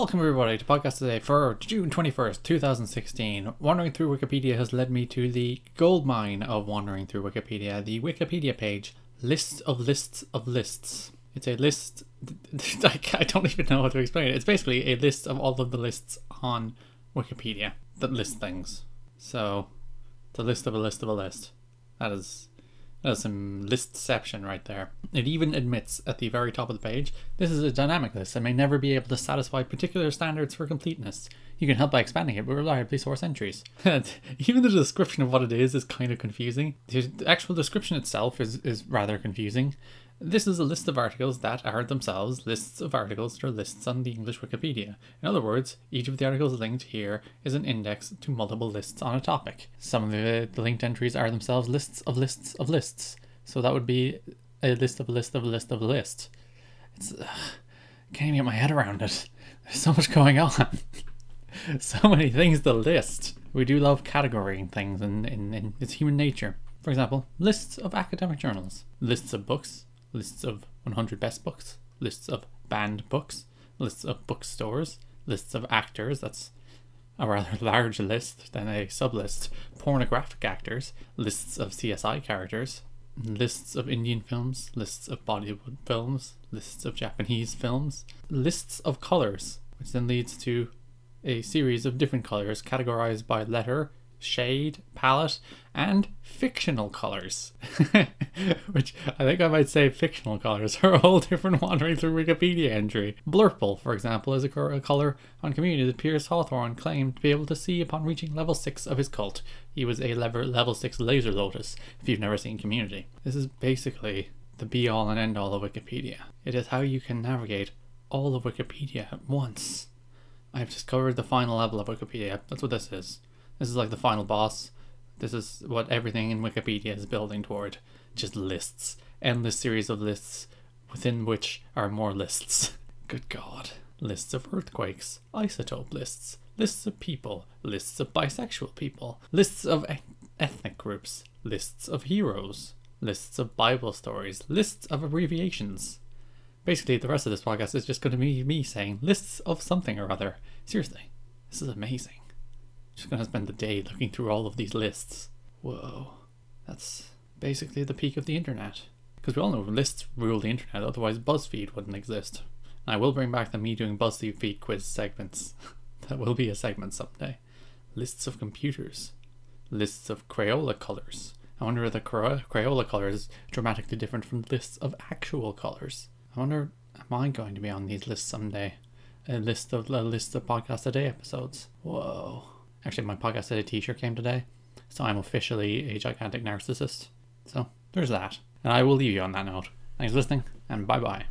Welcome, everybody, to Podcast A Day for June 21st, 2016. Wandering through Wikipedia has led me to the gold mine of wandering through Wikipedia, the Wikipedia page, List of Lists of Lists. It's a list, I don't even know how to explain it. It's basically a list of all of the lists on Wikipedia that list things. So, a list of a list of a list. That is that's some listception right there. It even admits at the very top of the page this is a dynamic list and may never be able to satisfy particular standards for completeness. You can help by expanding it, but reliably source entries. even the description of what it is is kind of confusing. The actual description itself is, is rather confusing. This is a list of articles that are themselves lists of articles that are lists on the English Wikipedia. In other words, each of the articles linked here is an index to multiple lists on a topic. Some of the, linked entries are themselves lists of lists of lists. So that would be a list of a list of a list of a list. It's I can't even get my head around it. There's so much going on. so many things to list. We do love categorizing things and in it's human nature. For example, lists of academic journals, lists of books, lists of 100 best books, lists of banned books, lists of bookstores, lists of actors. That's a rather large list than a sublist. Pornographic actors, lists of CSI characters, lists of Indian films, lists of Bollywood films, lists of Japanese films, lists of colors, which then leads to a series of different colors categorized by letter, shade, palette, and fictional colors. Which I think I might say fictional colors are a whole different wandering through Wikipedia entry. Blurple, for example, is a, a color on Community that Pierce Hawthorne claimed to be able to see upon reaching level 6 of his cult. He was a level, level 6 laser lotus, if you've never seen Community. This is basically the be all and end all of Wikipedia. It is how you can navigate all of Wikipedia at once. I've discovered the final level of Wikipedia. That's what this is. This is like the final boss. This is what everything in Wikipedia is building toward. Just lists. Endless series of lists within which are more lists. Good God. Lists of earthquakes, isotope lists, lists of people, lists of bisexual people, lists of e- ethnic groups, lists of heroes, lists of Bible stories, lists of abbreviations. Basically, the rest of this podcast is just going to be me saying lists of something or other. Seriously, this is amazing. Just gonna spend the day looking through all of these lists. Whoa, that's basically the peak of the internet. Because we all know lists rule the internet, otherwise BuzzFeed wouldn't exist. And I will bring back the me doing BuzzFeed quiz segments. that will be a segment someday. Lists of computers. Lists of Crayola colors. I wonder if the Crayola color is dramatically different from lists of actual colors. I wonder, am I going to be on these lists someday? A list of a list of podcast a day episodes. Whoa. Actually, my podcast edit t shirt came today, so I'm officially a gigantic narcissist. So there's that. And I will leave you on that note. Thanks for listening, and bye bye.